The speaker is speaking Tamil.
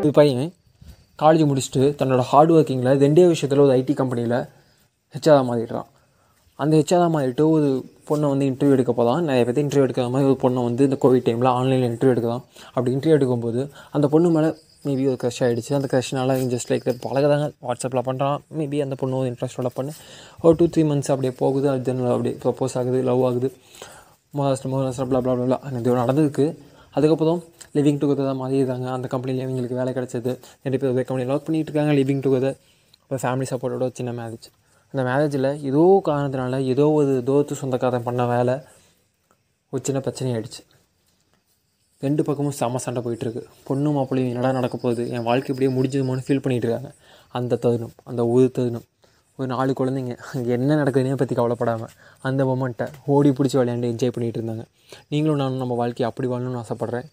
இது பையன் காலேஜ் முடிச்சுட்டு தன்னோட ஹார்ட் ஒர்க்கிங்கில் ரெண்டே விஷயத்தில் ஒரு ஐடி கம்பெனியில் ஹெச்ஆராக மாறிடுறான். அந்த ஹெச்ஆராக மாறிட்டு ஒரு பொண்ணை வந்து இன்டர்வியூ எடுக்க போதான் நிறைய பேர் இன்டர்வியூ எடுக்கிற மாதிரி ஒரு பொண்ணை வந்து இந்த கோவிட் டைமில் ஆன்லைனில் இன்டர்வியூ எடுக்கலாம் அப்படி இன்டர்வியூ எடுக்கும்போது அந்த பொண்ணு மேலே மேபி ஒரு க்ரஷ் ஆகிடுச்சு அந்த க்ரஷ்னால ஜஸ்ட் லைக் பழகதாங்க வாட்ஸ்அப்பில் பண்ணுறான் மேபி அந்த பொண்ணு ஒரு இன்ட்ரெஸ்டோட பண்ணு. ஒரு டூ த்ரீ மந்த்ஸ் அப்படியே போகுது. அது அப்படியே ப்ரப்போஸ் ஆகுது லவ் ஆகுது. Most most blah blah blah இது நடந்திருக்கு. அதுக்கப்புறம் லிவிங் டுகெதர் தான் மாறிடுறாங்க அந்த கம்பெனியில் இவங்களுக்கு வேலை கிடச்சிது. ரெண்டு பேர் ஒரே கம்பெனியில் ஒர்க் பண்ணிகிட்டு இருக்காங்க லிவிங் டுகெதர் இப்போ ஃபேமிலி சப்போர்ட்டோட சின்ன மேரேஜ் அந்த மேரேஜில் ஏதோ காரணத்தினால ஏதோ ஒரு தோத்து சொந்தக்காரன் பண்ண வேலை ஒரு சின்ன பிரச்சனை ஆகிடுச்சு ரெண்டு பக்கமும் செம சண்டை போயிட்டுருக்கு. பொண்ணு மாப்பிள்ளையும் என்னடா நடக்க போகுது? என் வாழ்க்கை இப்படியே முடிஞ்சதுமோன்னு ஃபீல் பண்ணிகிட்டு இருக்காங்க அந்த தருணம் அந்த ஒரு தருணம். ஒரு நாலு குழந்தைங்க அங்கே என்ன நடக்குதுனே பற்றி கவலைப்படாமல் அந்த மொமெண்ட்டை ஓடி பிடிச்சி விளையாண்டு என்ஜாய் பண்ணிகிட்டு இருந்தாங்க நீங்களும் நானும் நம்ம வாழ்க்கையை அப்படி வாழணும்னு ஆசைப்பட்றேன்.